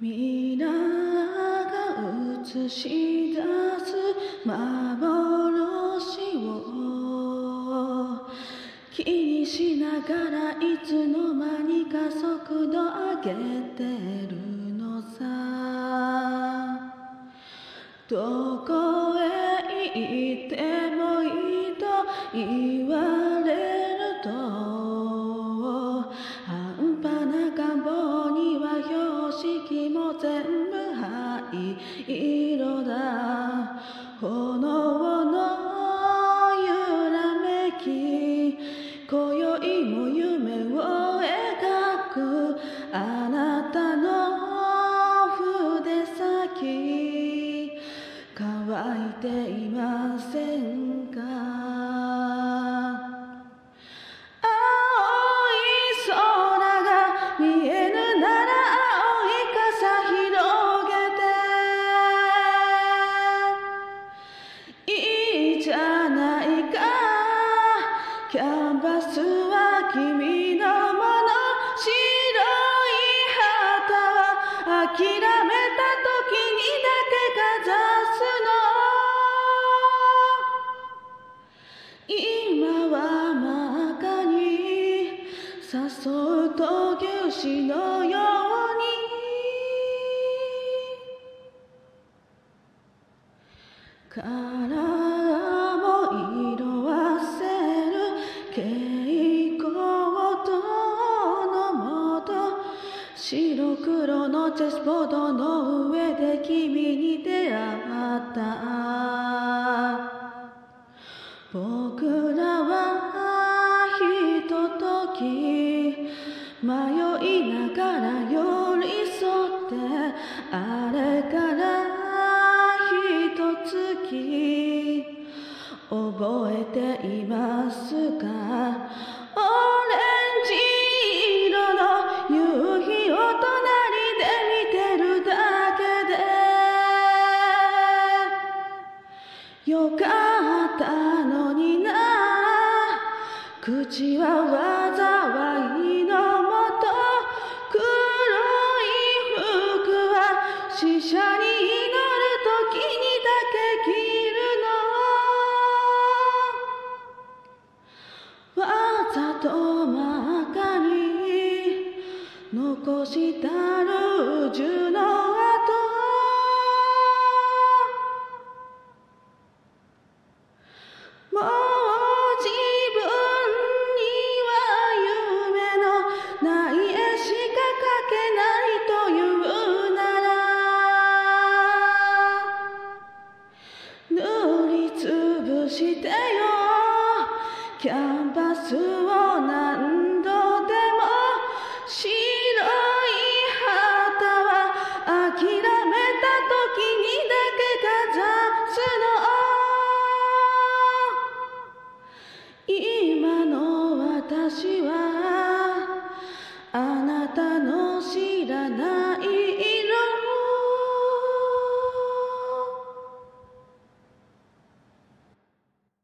皆が映し出す幻を気にしながらいつの間にか速度上げてるのさ。どこへ行ってもいいと言われると全部灰色だ。炎の揺らめき。今宵も夢を描く。あなたの筆先。乾いていません。諦めた時にだけかざすの。今は真っ赤に誘う闘牛士のように。体も色あせる蛍光と白黒のチェスボードの上で君に出会った。僕らはひととき迷いながら寄り添ってあれからひと月覚えていますか？口は災いのもと黒い服は死者に祈る時にだけ着るの。わざと真っ赤に残したルージュのキャンバスを何度でも白い旗は諦めた時にだけかざすの。今の私は